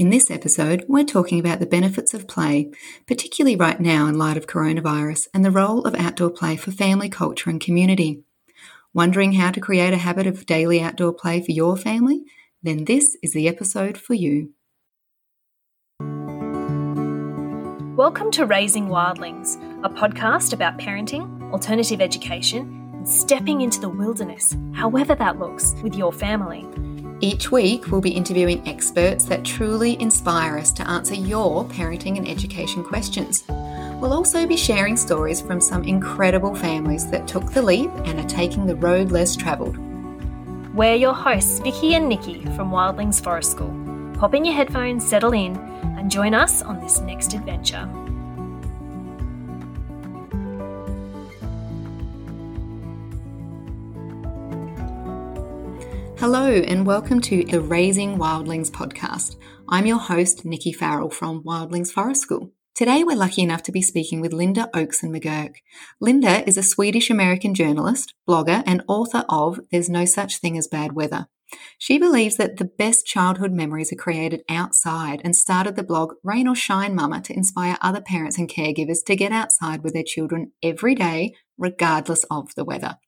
In this episode, we're talking about the benefits of play, particularly right now in light of coronavirus, and the role of outdoor play for family culture and community. Wondering how to create a habit of daily outdoor play for your family? Then this is the episode for you. Welcome to Raising Wildlings, a podcast about parenting, alternative education, and stepping into the wilderness, however that looks, with your family. Each week, we'll be interviewing experts that truly inspire us to answer your parenting and education questions. We'll also be sharing stories from some incredible families that took the leap and are taking the road less travelled. We're your hosts, Vicky and Nikki from Wildlings Forest School. Pop in your headphones, settle in, and join us on this next adventure. Hello, and welcome to the Raising Wildlings podcast. I'm your host, Nikki Farrell from Wildlings Forest School. Today, we're lucky enough to be speaking with Linda Akeson McGurk. Linda is a Swedish American journalist, blogger, and author of There's No Such Thing as Bad Weather. She believes that the best childhood memories are created outside and started the blog Rain or Shine Mama to inspire other parents and caregivers to get outside with their children every day, regardless of the weather.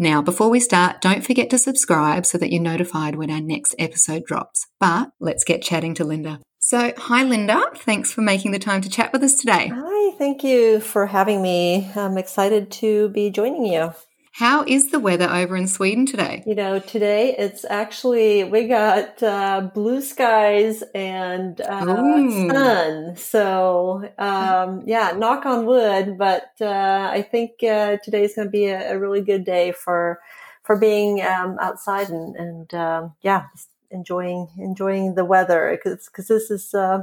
Now, before we start, don't forget to subscribe so that you're notified when our next episode drops. But let's get chatting to Linda. So, hi, Linda. Thanks for making the time to chat with us today. Hi, thank you for having me. I'm excited to be joining you. How is the weather over in Sweden today? You know, today it's actually, we got uh, blue skies and uh, sun. So, um, yeah, knock on wood, but uh, I think uh, today is going to be a, a, really good day for for being um, outside and, and um, yeah, enjoying enjoying the weather because because this is uh,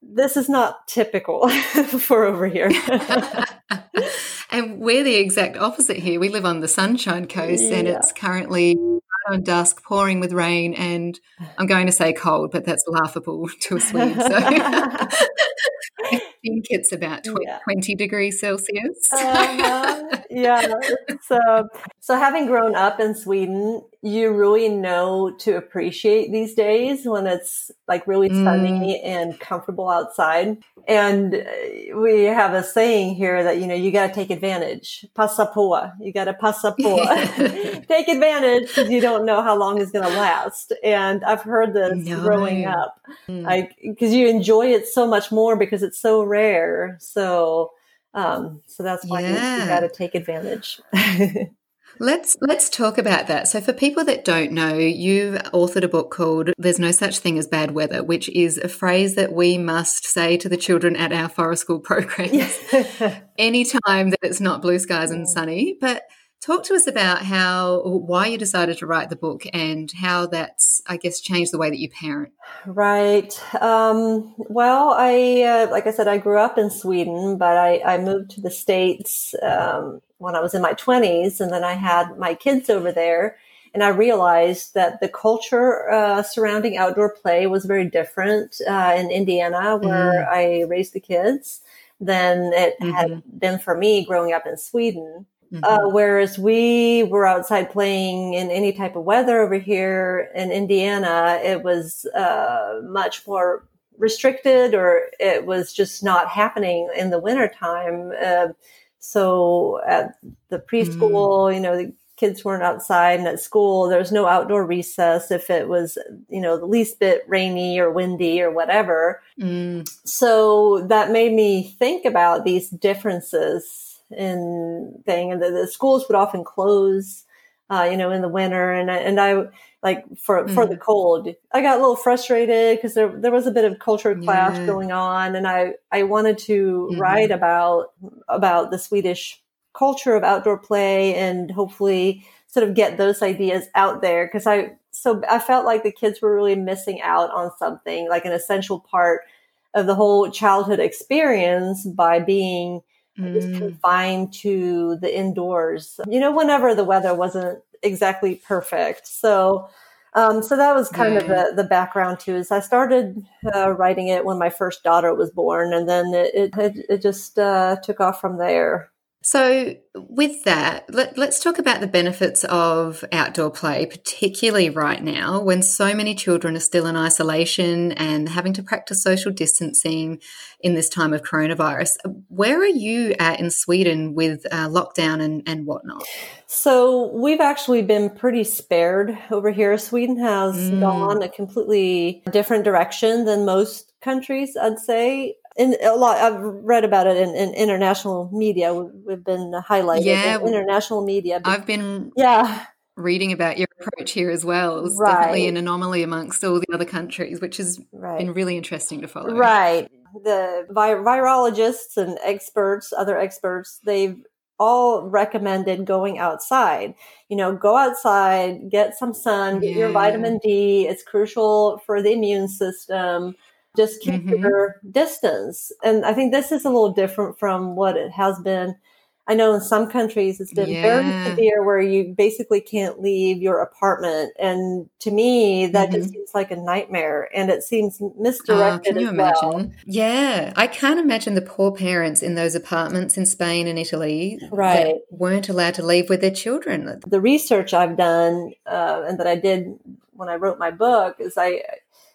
this is not typical for over here. and we're the exact opposite here. We live on the Sunshine Coast yeah. and it's currently on dusk, pouring with rain, and I'm going to say cold, but that's laughable to a Swede. So I think it's about 20, yeah. 20 degrees Celsius. uh-huh. Yeah. So, so having grown up in Sweden, you really know to appreciate these days when it's like really sunny mm. and comfortable outside. And uh, we have a saying here that, you know, you got to take advantage. passa på. You got to passa på. take advantage because you don't know how long it's going to last. And I've heard this no. growing up, mm. like, because you enjoy it so much more because it's so rare. So, um, so that's why yeah. you, you got to take advantage. Let's let's talk about that. So for people that don't know, you've authored a book called There's No Such Thing as Bad Weather, which is a phrase that we must say to the children at our forest school programs anytime that it's not blue skies and sunny. But talk to us about how why you decided to write the book and how that's I guess changed the way that you parent. Right. Um, well, I uh, like I said, I grew up in Sweden, but I, I moved to the states. Um, when I was in my 20s, and then I had my kids over there. And I realized that the culture uh, surrounding outdoor play was very different uh, in Indiana, where mm. I raised the kids, than it mm-hmm. had been for me growing up in Sweden. Mm-hmm. Uh, whereas we were outside playing in any type of weather over here in Indiana, it was uh, much more restricted or it was just not happening in the wintertime. Uh, so at the preschool, mm. you know, the kids weren't outside and at school there was no outdoor recess if it was, you know, the least bit rainy or windy or whatever. Mm. So that made me think about these differences in thing and the, the schools would often close uh, you know, in the winter. And I, and I like for mm. for the cold, I got a little frustrated because there there was a bit of culture clash yeah. going on, and I I wanted to mm-hmm. write about about the Swedish culture of outdoor play and hopefully sort of get those ideas out there because I so I felt like the kids were really missing out on something like an essential part of the whole childhood experience by being mm. confined to the indoors. You know, whenever the weather wasn't exactly perfect. So, um, so that was kind yeah. of the, the background too. Is I started uh, writing it when my first daughter was born, and then it it, it just uh, took off from there. So, with that, let, us talk about the benefits of outdoor play, particularly right now when so many children are still in isolation and having to practice social distancing in this time of coronavirus. Where are you at in Sweden with uh, lockdown and, and whatnot? So, we've actually been pretty spared over here. Sweden has mm. gone a completely different direction than most countries, I'd say in a lot i've read about it in, in international media we've been highlighted yeah international media i've been yeah reading about your approach here as well it's right. definitely an anomaly amongst all the other countries which has right. been really interesting to follow right the vi- virologists and experts other experts they've all recommended going outside. You know, go outside, get some sun, get yeah. your vitamin D. It's crucial for the immune system just keep mm-hmm. your distance. And I think this is a little different from what it has been. I know in some countries it's been yeah. very severe where you basically can't leave your apartment. And to me, that mm-hmm. just seems like a nightmare and it seems misdirected oh, can you imagine? Well. Yeah. I can't imagine the poor parents in those apartments in Spain and Italy right. weren't allowed to leave with their children. The research I've done uh, and that I did when I wrote my book is I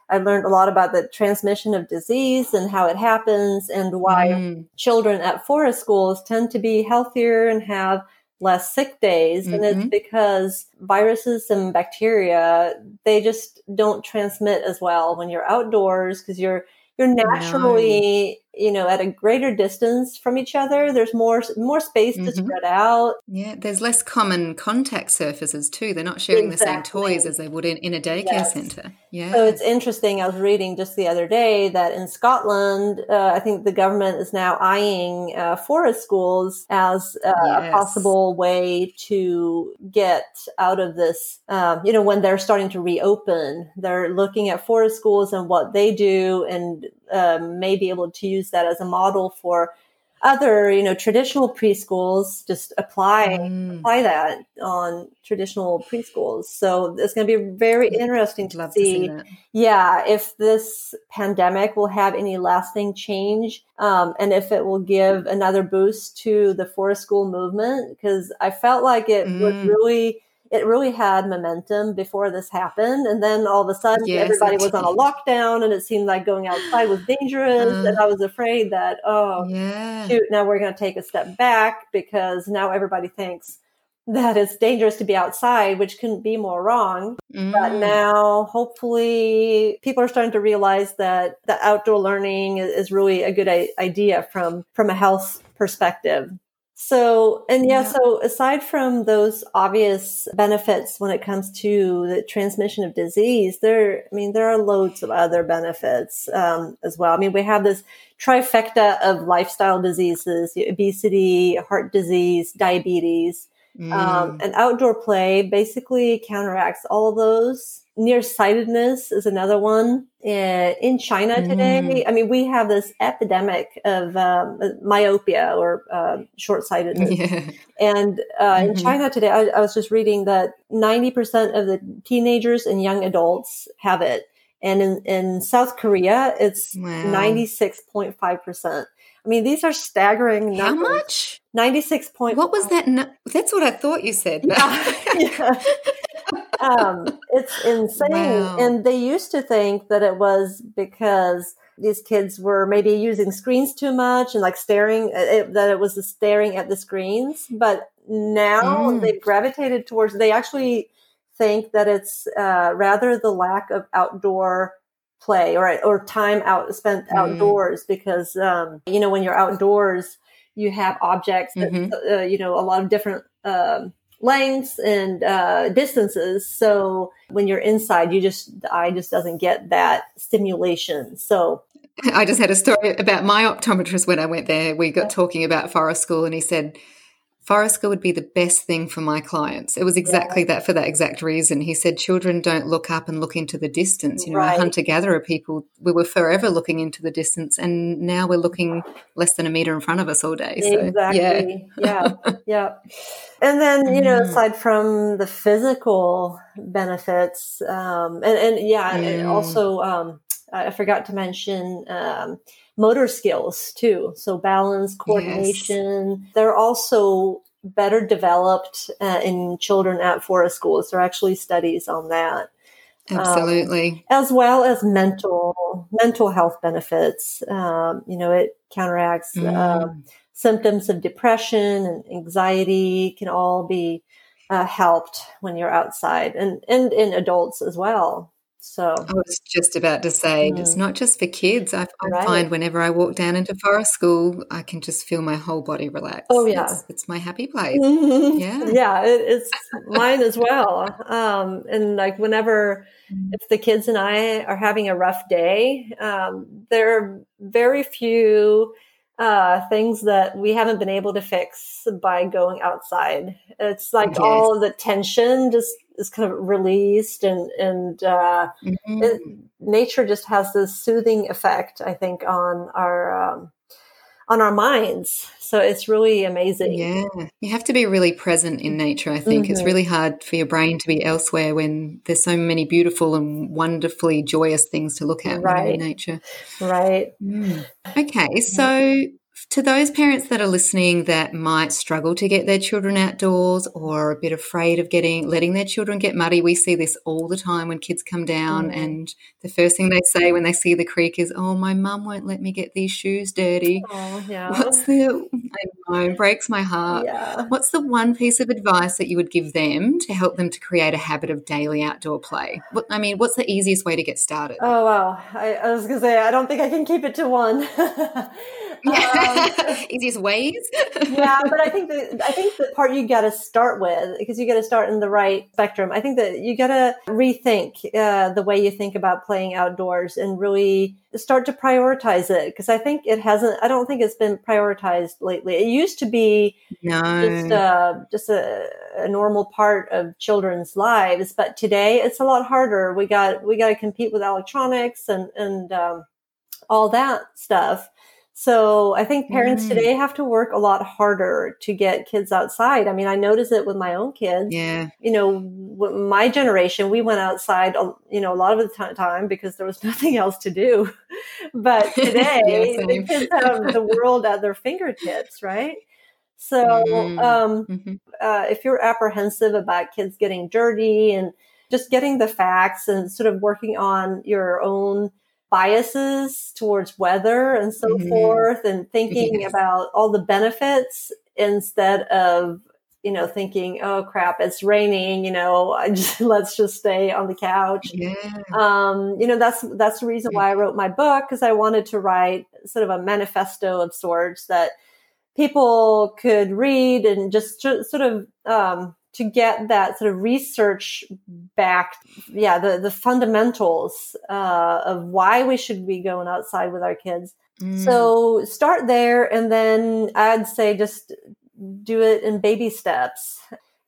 I learned a lot about the transmission of disease and how it happens and why mm. children at forest schools tend to be healthier and have less sick days. Mm-hmm. And it's mm-hmm. because viruses and bacteria, they just don't transmit as well when you're outdoors because you're you're naturally you know at a greater distance from each other there's more more space mm-hmm. to spread out yeah there's less common contact surfaces too they're not sharing exactly. the same toys as they would in, in a daycare yes. center yeah so it's interesting i was reading just the other day that in scotland uh, i think the government is now eyeing uh, forest schools as uh, yes. a possible way to get out of this um, you know when they're starting to reopen they're looking at forest schools and what they do and um, may be able to use that as a model for other, you know, traditional preschools. Just apply mm. apply that on traditional preschools. So it's going to be very interesting to see, to see yeah, if this pandemic will have any lasting change, um, and if it will give another boost to the forest school movement. Because I felt like it mm. was really it really had momentum before this happened. And then all of a sudden, yes, everybody was on a lockdown and it seemed like going outside was dangerous. And I was afraid that, oh, yeah. shoot, now we're going to take a step back because now everybody thinks that it's dangerous to be outside, which couldn't be more wrong. Mm. But now, hopefully, people are starting to realize that the outdoor learning is really a good idea from from a health perspective. So, and yeah, yeah, so aside from those obvious benefits when it comes to the transmission of disease, there, I mean, there are loads of other benefits um, as well. I mean, we have this trifecta of lifestyle diseases, obesity, heart disease, diabetes, um, mm. um, and outdoor play basically counteracts all of those nearsightedness is another one uh, in china today mm. i mean we have this epidemic of um, myopia or uh, short-sightedness yeah. and uh, mm-hmm. in china today I, I, was just reading that 90% of the teenagers and young adults have it and in, in south korea it's wow. 96.5% I mean, these are staggering numbers. How much? 96 point. What was that? No- That's what I thought you said. Yeah. yeah um, it's insane. Wow. And they used to think that it was because these kids were maybe using screens too much and like staring it, that it was the staring at the screens. But now mm. they've gravitated towards, they actually think that it's uh, rather the lack of outdoor play or or time out spent mm. outdoors because um, you know when you're outdoors you have objects that mm-hmm. uh, you know a lot of different um, lengths and uh, distances. So when you're inside, you just the eye just doesn't get that stimulation. So I just had a story about my optometrist when I went there. We got talking about forest school, and he said School would be the best thing for my clients. It was exactly yeah. that for that exact reason. He said children don't look up and look into the distance. You know, right. hunter gatherer people, we were forever looking into the distance, and now we're looking less than a meter in front of us all day. So, exactly. Yeah. yeah. yeah. And then, you know, mm. aside from the physical benefits, um, and, and yeah, mm. and also, um, I forgot to mention um, motor skills too. So balance, coordination. Yes. They're also better developed uh, in children at forest schools. There are actually studies on that. Absolutely. Um, as well as mental mental health benefits. Um, you know, it counteracts mm. uh, symptoms of depression and anxiety can all be uh, helped when you're outside and, and in adults as well. So I was just about to say, mm. it's not just for kids. I, I right. find whenever I walk down into forest school, I can just feel my whole body relax. Oh yeah, it's, it's my happy place. Mm-hmm. Yeah, yeah, it, it's mine as well. Um, and like whenever mm. if the kids and I are having a rough day, um, there are very few uh, things that we haven't been able to fix by going outside. It's like yes. all the tension just is kind of released, and and uh, mm-hmm. it, nature just has this soothing effect, I think, on our um, on our minds. So it's really amazing. Yeah. You have to be really present in nature, I think. Mm-hmm. It's really hard for your brain to be elsewhere when there's so many beautiful and wonderfully joyous things to look at right. in nature. Right. Mm. Okay. So to those parents that are listening that might struggle to get their children outdoors or are a bit afraid of getting letting their children get muddy we see this all the time when kids come down mm. and the first thing they say when they see the creek is oh my mum won't let me get these shoes dirty oh, yeah. what's the i know breaks my heart yeah. what's the one piece of advice that you would give them to help them to create a habit of daily outdoor play what, i mean what's the easiest way to get started oh wow I, I was gonna say i don't think i can keep it to one um, easiest ways. yeah, but I think the I think the part you got to start with because you got to start in the right spectrum. I think that you got to rethink uh, the way you think about playing outdoors and really start to prioritize it because I think it hasn't. I don't think it's been prioritized lately. It used to be no. just uh, just a, a normal part of children's lives, but today it's a lot harder. We got we got to compete with electronics and and um, all that stuff. So I think parents mm. today have to work a lot harder to get kids outside. I mean, I notice it with my own kids. Yeah. You know, my generation, we went outside, you know, a lot of the time because there was nothing else to do. But today, yeah, the kids have the world at their fingertips, right? So, mm. um, mm-hmm. uh, if you're apprehensive about kids getting dirty and just getting the facts and sort of working on your own biases towards weather and so mm-hmm. forth and thinking yes. about all the benefits instead of you know thinking oh crap it's raining you know just, let's just stay on the couch yeah. um, you know that's that's the reason why i wrote my book because i wanted to write sort of a manifesto of sorts that people could read and just sort of um, to get that sort of research back, yeah, the, the fundamentals uh, of why we should be going outside with our kids. Mm. So start there, and then I'd say just do it in baby steps.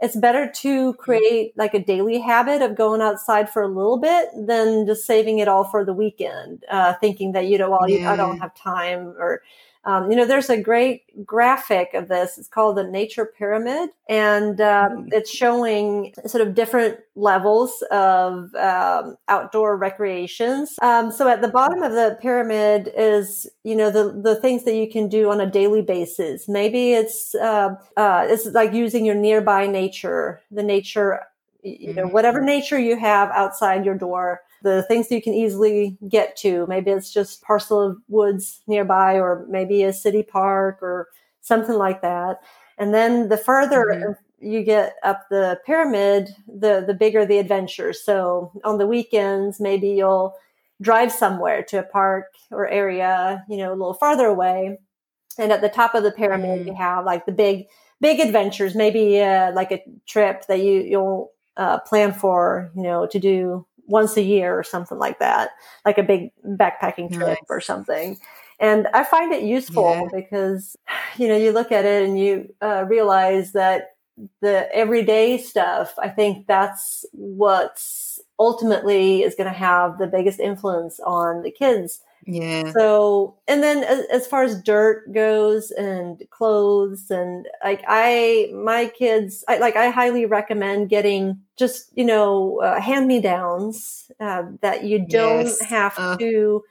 It's better to create like a daily habit of going outside for a little bit than just saving it all for the weekend, uh, thinking that you know, well, yeah. I don't have time or um, you know, there's a great graphic of this. It's called the Nature Pyramid, and um, it's showing sort of different levels of um, outdoor recreations. Um, so at the bottom of the pyramid is, you know, the the things that you can do on a daily basis. Maybe it's uh, uh, it's like using your nearby nature, the nature, you know, mm-hmm. whatever nature you have outside your door the things that you can easily get to. Maybe it's just parcel of woods nearby, or maybe a city park or something like that. And then the further mm-hmm. you get up the pyramid, the the bigger the adventure. So on the weekends, maybe you'll drive somewhere to a park or area, you know, a little farther away. And at the top of the pyramid, mm-hmm. you have like the big big adventures, maybe uh, like a trip that you you'll uh, plan for, you know, to do once a year or something like that, like a big backpacking trip nice. or something. And I find it useful yeah. because, you know, you look at it and you uh, realize that the everyday stuff, I think that's what's ultimately is going to have the biggest influence on the kids. Yeah. So, and then as, as, far as dirt goes and clothes and like I, my kids, I like, I highly recommend getting just, you know, uh, hand me downs uh, that you don't yes. have uh. to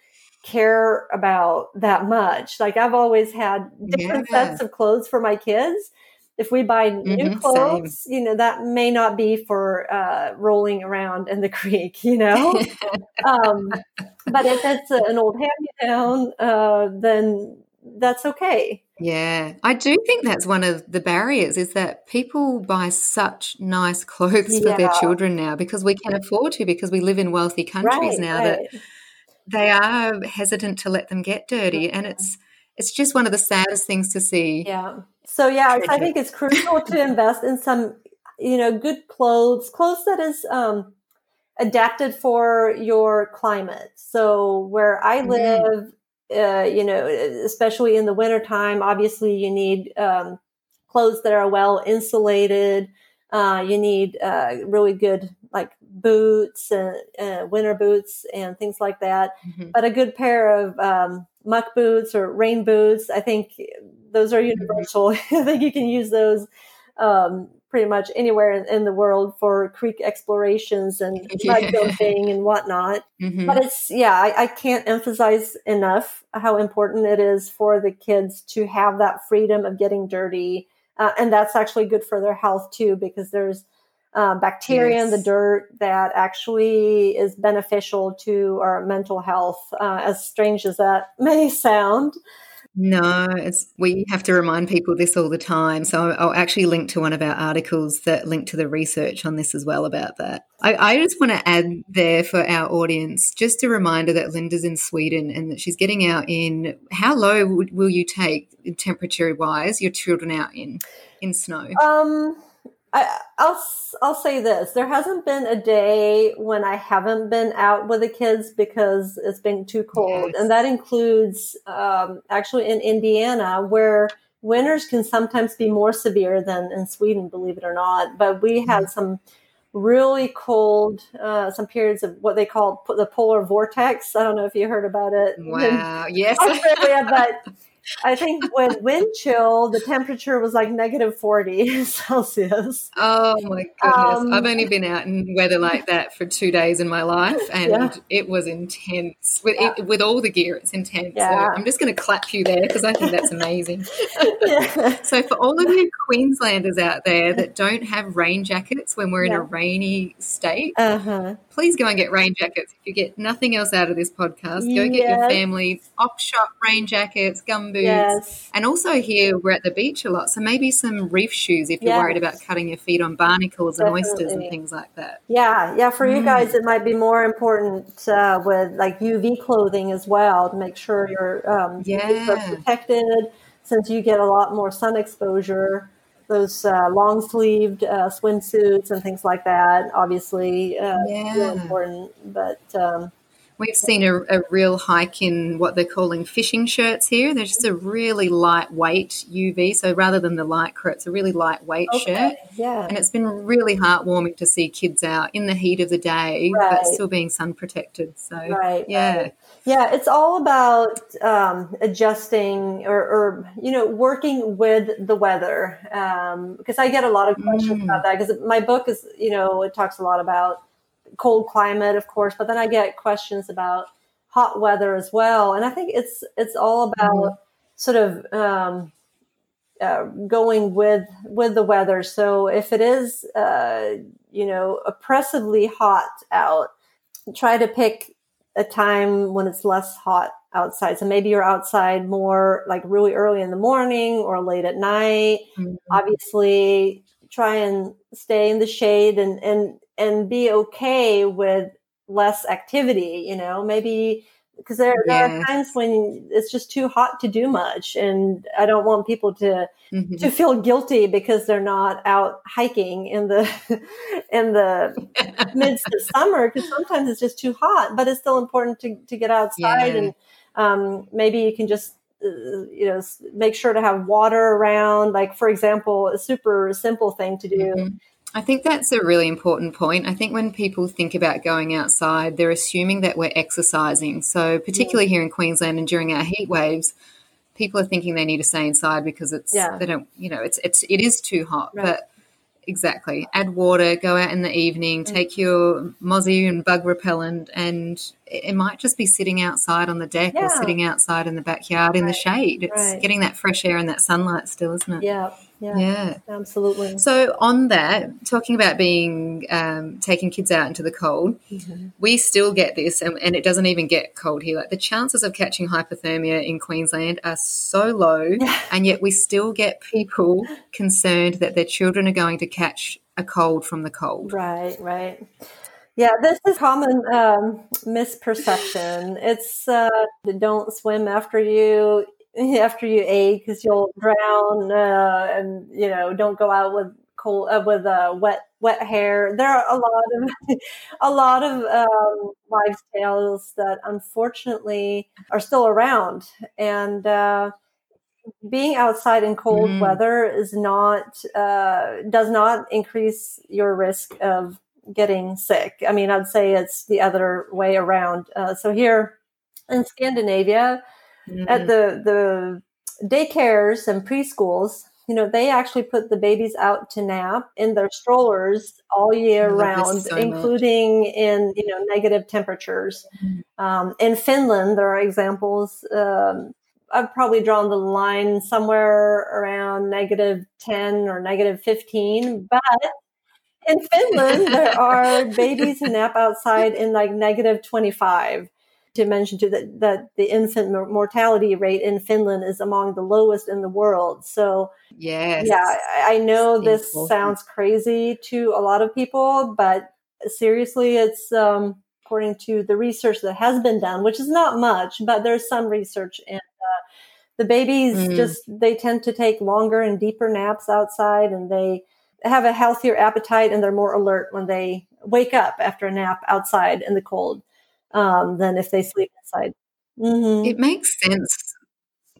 care about that much. Like I've always had different yeah. sets of clothes for my kids if we buy new mm-hmm, clothes, same. you know, that may not be for uh, rolling around in the creek, you know. um, but if it's an old hand-me-down, uh, then that's okay. Yeah, I do think that's one of the barriers is that people buy such nice clothes for yeah. their children now because we can afford to because we live in wealthy countries right, now right. that they are hesitant to let them get dirty, and it's it's just one of the saddest things to see. Yeah. So yeah, I think it's crucial to invest in some, you know, good clothes, clothes that is um, adapted for your climate. So where I mm-hmm. live, mm. uh, you know, especially in the wintertime, obviously you need um, clothes that are well insulated. Uh, you need uh, really good like boots and uh, winter boots and things like that. Mm-hmm. But a good pair of um, muck boots or rain boots, I think those are mm-hmm. universal. I think you can use those um, pretty much anywhere in, in, the world for creek explorations and mud jumping and whatnot. Mm-hmm. But it's, yeah, I, I, can't emphasize enough how important it is for the kids to have that freedom of getting dirty. Uh, and that's actually good for their health too, because there's uh, bacteria yes. in the dirt that actually is beneficial to our mental health, uh, as strange as that may sound. No, it's we have to remind people this all the time. So I'll actually link to one of our articles that link to the research on this as well about that. I, I just want to add there for our audience just a reminder that Linda's in Sweden and that she's getting out in. How low will you take temperature wise your children out in in snow? Um I, will I'll say this: there hasn't been a day when I haven't been out with the kids because it's been too cold, yes. and that includes um, actually in Indiana where winters can sometimes be more severe than in Sweden, believe it or not. But we had mm-hmm. some really cold, uh, some periods of what they call the polar vortex. I don't know if you heard about it. Wow! yes, Australia, but I think when wind chill, the temperature was like negative 40 Celsius. Oh my goodness. Um, I've only been out in weather like that for two days in my life and yeah. it was intense. With, yeah. it, with all the gear, it's intense. Yeah. So I'm just going to clap you there because I think that's amazing. so, for all of you Queenslanders out there that don't have rain jackets when we're in a rainy state, uh-huh. Please go and get rain jackets. If you get nothing else out of this podcast, go get your family op shop rain jackets, gum boots. Yes. And also here we're at the beach a lot, so maybe some reef shoes if you're yes. worried about cutting your feet on barnacles Definitely. and oysters and things like that. Yeah, yeah. For mm. you guys, it might be more important uh, with like UV clothing as well to make sure your um, yeah. protected, since you get a lot more sun exposure those uh, long sleeved uh, swimsuits and things like that. Obviously, uh, yeah. important. But um, We've seen a, a, real hike in what they're calling fishing shirts here. They're just a really lightweight UV. So rather than the lycra, it's a really lightweight okay. shirt. Yeah. And it's been really heartwarming to see kids out in the heat of the day, right. but still being sun protected. So, right. yeah. Right. Yeah, it's all about um, adjusting or, or, you know, working with the weather. Because um, I get a lot of questions mm. about that because my book is, you know, it talks a lot about cold climate, of course, but then I get questions about hot weather as well. And I think it's it's all about mm-hmm. sort of um, uh, going with with the weather. So if it is uh, you know oppressively hot out, try to pick a time when it's less hot outside. So maybe you're outside more like really early in the morning or late at night. Mm-hmm. Obviously, try and stay in the shade and and and be okay with less activity, you know, maybe because there, there are times when it's just too hot to do much and i don't want people to mm-hmm. to feel guilty because they're not out hiking in the in the midst of summer because sometimes it's just too hot but it's still important to, to get outside yeah. and um, maybe you can just uh, you know make sure to have water around like for example a super simple thing to do mm-hmm I think that's a really important point. I think when people think about going outside, they're assuming that we're exercising. So, particularly here in Queensland and during our heat waves, people are thinking they need to stay inside because it's Yeah. they don't you know it's it's it is too hot. Right. But exactly, add water, go out in the evening, Mm. take your mozzie and bug repellent, and it, might just be sitting outside on the deck or sitting outside in the backyard in the shade. It's Right. getting that fresh air and that sunlight still, isn't it? Yeah, yeah, Yeah. absolutely. So on that, talking about being um, taking kids out into the cold, we still get this, and, and it doesn't even get cold here. Like the chances of catching hypothermia in Queensland are so low, and yet we still get people concerned that their children are going to catch a cold from the cold. Right, right. Yeah, this is common um, misperception. It's uh, don't swim after you after you ate because you'll drown, uh, and you know don't go out with cold uh, with uh, wet wet hair. There are a lot of a lot of um, wives' tales that unfortunately are still around, and uh, being outside in cold Mm. weather is not uh, does not increase your risk of getting sick. I mean, I'd say it's the other way around. Uh, so here in Scandinavia, at the the daycares and preschools, you know, they actually put the babies out to nap in their strollers all year I love this round, so much. including in you know negative temperatures. Um, in Finland, there are examples. Um, I've probably drawn the line somewhere around negative 10 or negative 15. But in Finland, there are babies who nap outside in like negative 25. To mention too that, that the infant mor- mortality rate in Finland is among the lowest in the world. So Yes. yeah, I- I know It's this important. sounds crazy to a lot of people, but seriously, it's um, according to the research that has been done, which is not much, but there's some research, and uh, the babies Mm. just they tend to take longer and deeper naps outside, and they have a healthier appetite, and they're more alert when they wake up after a nap outside in the cold um, than if they sleep inside. hmm It makes sense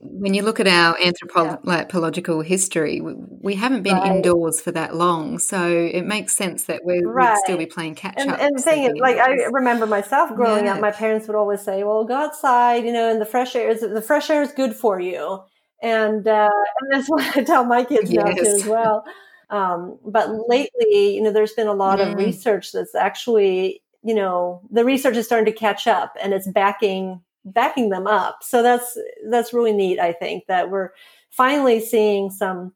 when you look at our anthropological history. We, we haven't been Right. indoors for that long, so it makes sense that we would still be playing catch up. and thing is, like I remember myself growing Yeah. up, my parents would always say, "Well, go outside, you know, and the fresh air is the fresh air is good for you," and uh, and that's what I tell my kids now too as well. Um, but lately, you know, there's been a lot of Mm. research that's actually, you know, the research is starting to catch up, and it's backing backing them up. So that's that's really neat. I think that we're finally seeing some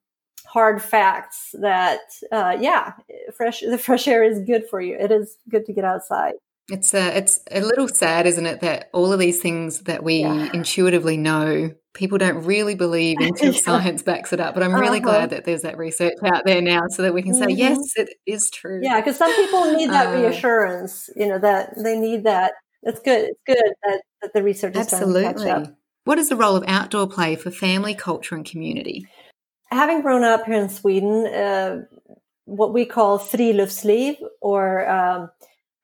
hard facts that uh, yeah fresh the fresh air is good for you it is good to get outside It's a, it's a little sad, isn't it, that all of these things that we Yeah. intuitively know, people don't really believe until science backs it up. But I'm really Uh-huh. glad that there's that research out there now so that we can say, Mhm. yes, it is true. yeah because some people need that Uh, reassurance you know that they need that it's good it's good that, that the research is Absolutely. What is the role of outdoor play for family, culture, and community? having grown up here in sweden uh, what we call friluftsliv or um,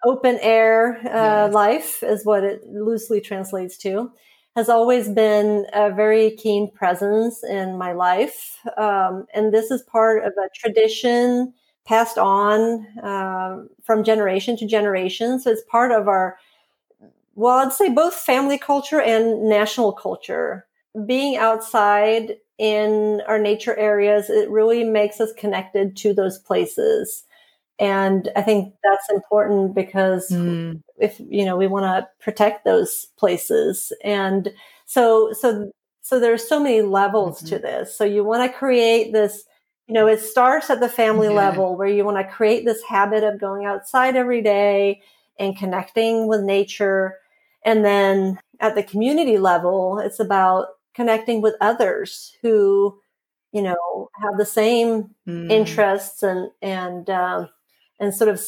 open air uh, Yes. life is what it loosely translates to has always been a very keen presence in my life. Um, and this is part of a tradition passed on um, from generation to generation. So it's part of our well i'd say both family culture and national culture. Being outside in our nature areas it really makes us connected to those places and i think that's important because Mm, if you know we want to protect those places. And so so so there's so many levels to this. So you want to create this you know it starts at the family Yeah. level where you want to create this habit of going outside every day and connecting with nature. And then at the community level it's about connecting with others who you know have the same mm. interests and and um, and sort of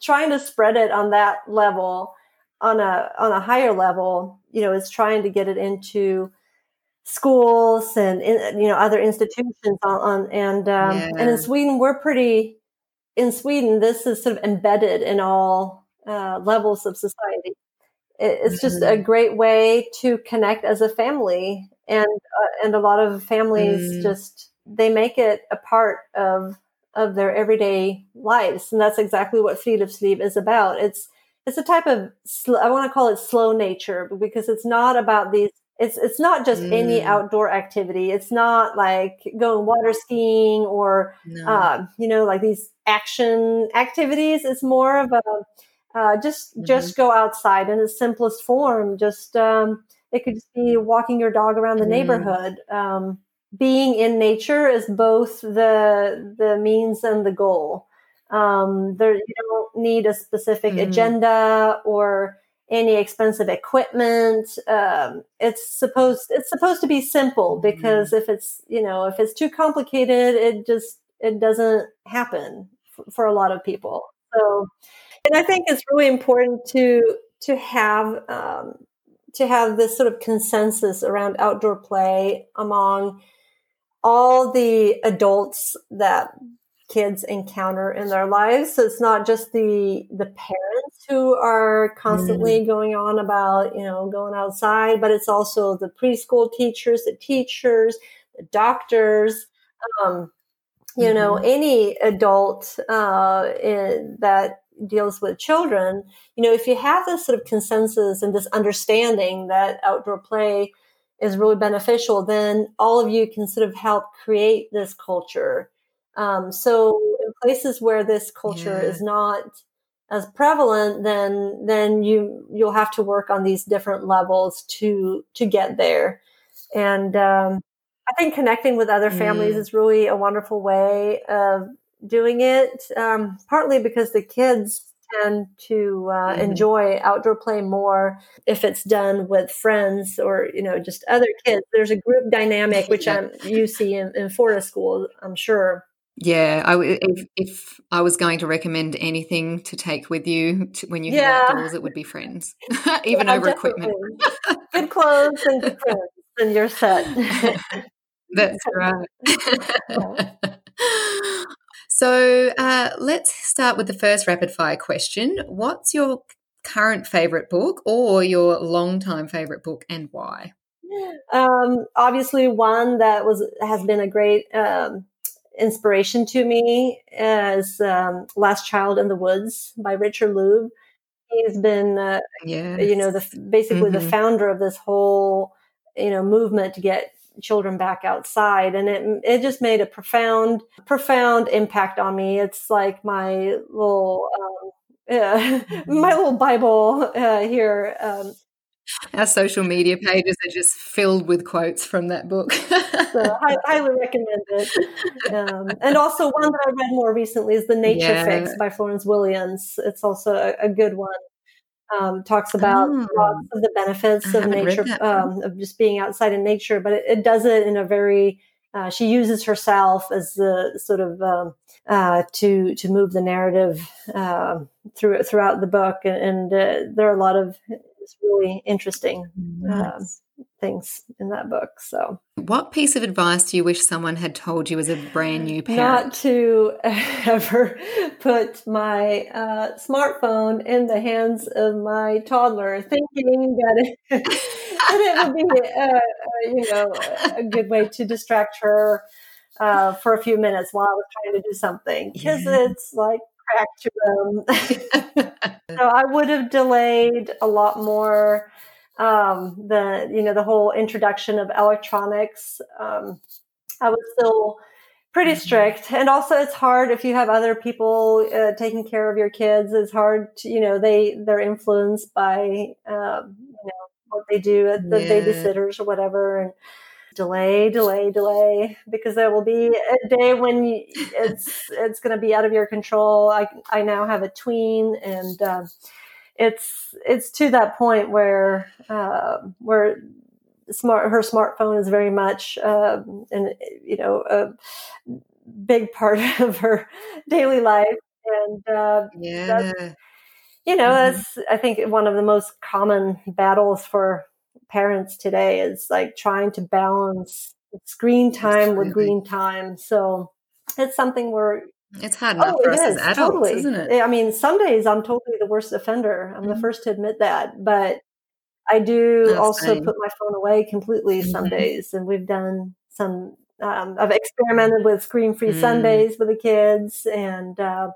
trying to spread it on that level on a on a higher level you know is trying to get it into schools and you know other institutions on, on and um, and in Sweden we're pretty in Sweden this is sort of embedded in all uh, levels of society. It- it's just a great way to connect as a family and uh, and a lot of families Mm. just they make it a part of of their everyday lives, and that's exactly what Friluftsliv is about. It's it's a type of sl- I want to call it slow nature because it's not about these. It's it's not just mm. any outdoor activity. It's not like going water skiing or no. uh, you know like these action activities. It's more of a uh, just mm-hmm. just go outside in its simplest form. Just um, it could just be walking your dog around the mm. neighborhood. Um, being in nature is both the the means and the goal. Um, there, you don't need a specific mm-hmm. agenda or any expensive equipment. Um, it's supposed it's supposed to be simple mm-hmm. because mm-hmm. if it's you know if it's too complicated, it just it doesn't happen f- for a lot of people. So, and I think it's really important to to have um, to have this sort of consensus around outdoor play among all the adults that kids encounter in their lives. So it's not just the the parents who are constantly mm. going on about, you know, going outside, but it's also the preschool teachers, the teachers, the doctors, um, you mm-hmm. know, any adult uh, in, that deals with children. You know, if you have this sort of consensus and this understanding that outdoor play is really beneficial, then all of you can sort of help create this culture um, so in places where this culture yeah. is not as prevalent, then then you you'll have to work on these different levels to to get there. And um, I think connecting with other families mm. is really a wonderful way of doing it. Um, partly because the kids tend to uh, mm-hmm. enjoy outdoor play more if it's done with friends or you know just other kids. There's a group dynamic which I'm, you see in, in Forest School, I'm sure. Yeah, I, if, if I was going to recommend anything to take with you to, when you yeah. head outdoors, it would be friends, even yeah, over definitely. equipment. good clothes and good friends, and you're set. That's right. So uh, let's start with the first rapid fire question. What's your current favorite book or your long-time favorite book and why? Um, obviously, one that was has been a great um, inspiration to me is um, Last Child in the Woods by Richard Louv. He's been, uh, yes. you know, the basically mm-hmm. the founder of this whole, you know, movement to get children back outside, and it it just made a profound profound impact on me. It's like my little. Um, yeah, my little Bible uh, here. Um, our social media pages are just filled with quotes from that book. so I highly recommend it. Um, and also one that I read more recently is The Nature yeah. Fix by Florence Williams. It's also a, a good one. Um, talks about oh, the benefits of nature, um, of just being outside in nature, but it, it does it in a very uh, she uses herself as the sort of um, uh, to to move the narrative uh, through throughout the book, and, and uh, there are a lot of it's really interesting uh, things in that book. So, what piece of advice do you wish someone had told you as a brand new parent? Not to ever put my uh, smartphone in the hands of my toddler, thinking that it, that it would be, uh, uh, you know, a good way to distract her. Uh, for a few minutes while I was trying to do something because yeah. it's like crack to them. so I would have delayed a lot more um, the you know the whole introduction of electronics. Um, I was still pretty mm-hmm. strict, and also it's hard if you have other people uh, taking care of your kids. It's hard to you know they they're influenced by um, you know what they do at the yeah. babysitters or whatever, and delay, delay, delay, because there will be a day when you, it's it's going to be out of your control. I I now have a tween, and uh, it's it's to that point where uh, where smart her smartphone is very much uh, and you know a big part of her daily life, and uh, yeah. you know mm-hmm. that's I think one of the most common battles for parents today is like trying to balance screen time with green time. So it's something where it's hard enough oh, for us is, as adults, totally. isn't it? I mean, some days I'm totally the worst offender. I'm mm-hmm. the first to admit that, but I do That's also funny. put my phone away completely mm-hmm. some days, and we've done some um, I've experimented with screen free mm. Sundays with the kids, and uh,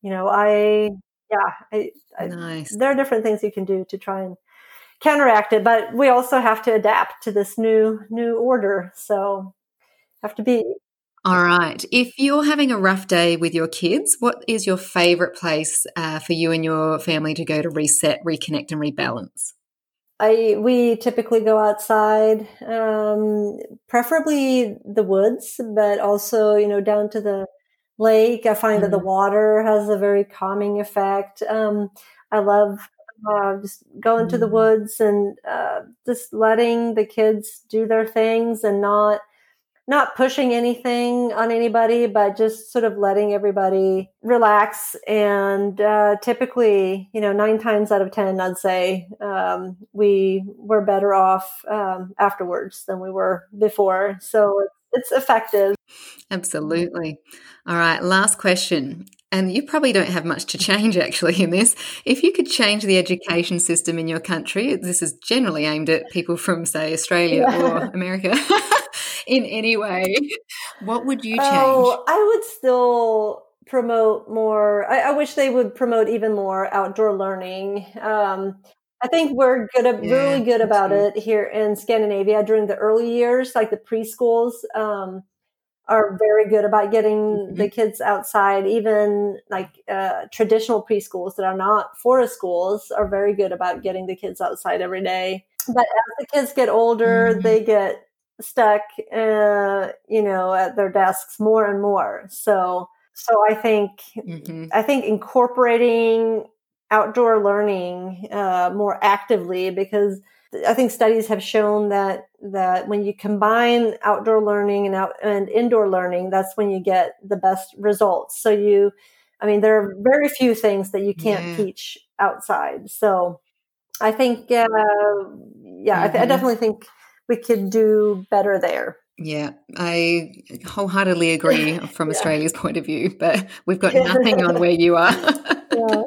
you know, I yeah, I, I, nice. there are different things you can do to try and counteract it, but we also have to adapt to this new new order. So have to be all right. If you're having a rough day with your kids, what is your favorite place uh, for you and your family to go to reset, reconnect, and rebalance? I we typically go outside, um, preferably the woods, but also you know down to the lake. I find mm-hmm. that the mm-hmm. water has a very calming effect. Um, I love uh, just going to the mm-hmm. woods and uh, just letting the kids do their things and not not pushing anything on anybody, but just sort of letting everybody relax. And uh, typically, you know, nine times out of 10, I'd say um, we were better off um, afterwards than we were before. So it's effective. Absolutely. All right, last question. And you probably don't have much to change actually in this. If you could change the education system in your country, this is generally aimed at people from, say, Australia yeah. or America. in any way, what would you change? Oh, I would still promote more. I, I wish they would promote even more outdoor learning. Um, I think we're good, at, yeah, really good about true. it here in Scandinavia during the early years, like the preschools. Um, are very good about getting mm-hmm. the kids outside. Even like uh, traditional preschools that are not forest schools are very good about getting the kids outside every day. But as the kids get older, mm-hmm. they get stuck, uh, you know, at their desks more and more. So, so I think, mm-hmm. I think incorporating outdoor learning uh, more actively because I think studies have shown that that when you combine outdoor learning and out and indoor learning, that's when you get the best results. So you, I mean, there are very few things that you can't yeah. teach outside. So I think, uh, yeah, mm-hmm. I, th- I mm-hmm. definitely think we could do better there. Yeah, I wholeheartedly agree from yeah. Australia's point of view, but we've got nothing on where you are. yeah.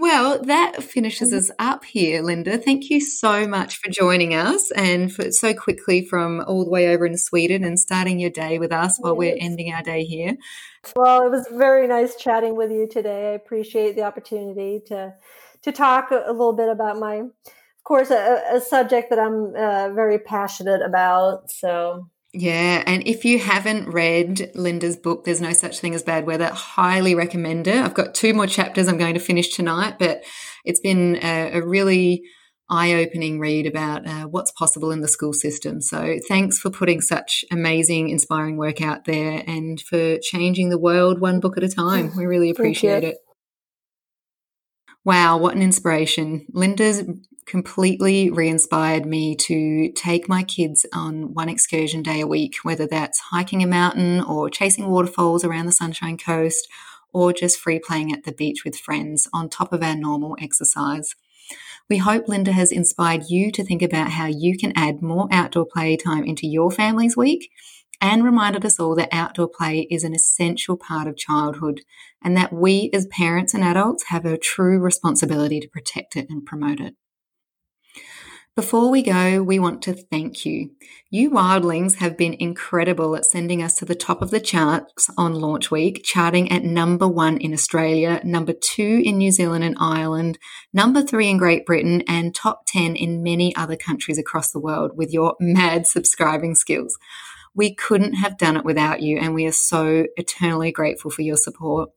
Well, that finishes us up here, Linda. Thank you so much for joining us and for so quickly from all the way over in Sweden and starting your day with us while we're ending our day here. Well, it was very nice chatting with you today. I appreciate the opportunity to to talk a little bit about my of course, a, a subject that I'm uh, very passionate about. So, yeah, and if you haven't read Linda's book, There's No Such Thing as Bad Weather, highly recommend it. I've got two more chapters I'm going to finish tonight, but it's been a, a really eye opening read about uh, what's possible in the school system. So, thanks for putting such amazing, inspiring work out there and for changing the world one book at a time. We really appreciate it. Wow, what an inspiration. Linda's completely re inspired me to take my kids on one excursion day a week, whether that's hiking a mountain or chasing waterfalls around the Sunshine Coast or just free playing at the beach with friends on top of our normal exercise. We hope Linda has inspired you to think about how you can add more outdoor play time into your family's week and reminded us all that outdoor play is an essential part of childhood and that we as parents and adults have a true responsibility to protect it and promote it. Before we go, we want to thank you. You wildlings have been incredible at sending us to the top of the charts on launch week, charting at number one in Australia, number two in New Zealand and Ireland, number three in Great Britain, and top 10 in many other countries across the world with your mad subscribing skills. We couldn't have done it without you, and we are so eternally grateful for your support.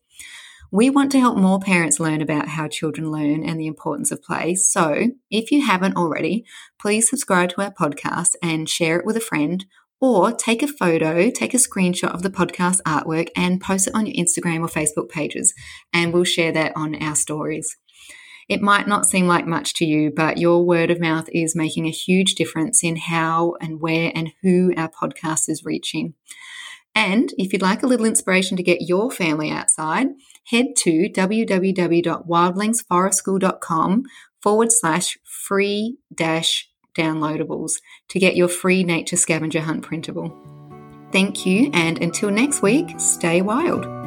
We want to help more parents learn about how children learn and the importance of play. So, if you haven't already, please subscribe to our podcast and share it with a friend, or take a photo, take a screenshot of the podcast artwork and post it on your Instagram or Facebook pages, and we'll share that on our stories. It might not seem like much to you, but your word of mouth is making a huge difference in how and where and who our podcast is reaching. And if you'd like a little inspiration to get your family outside, head to www.wildlingsforestschool.com forward slash free dash downloadables to get your free nature scavenger hunt printable. Thank you, and until next week, stay wild.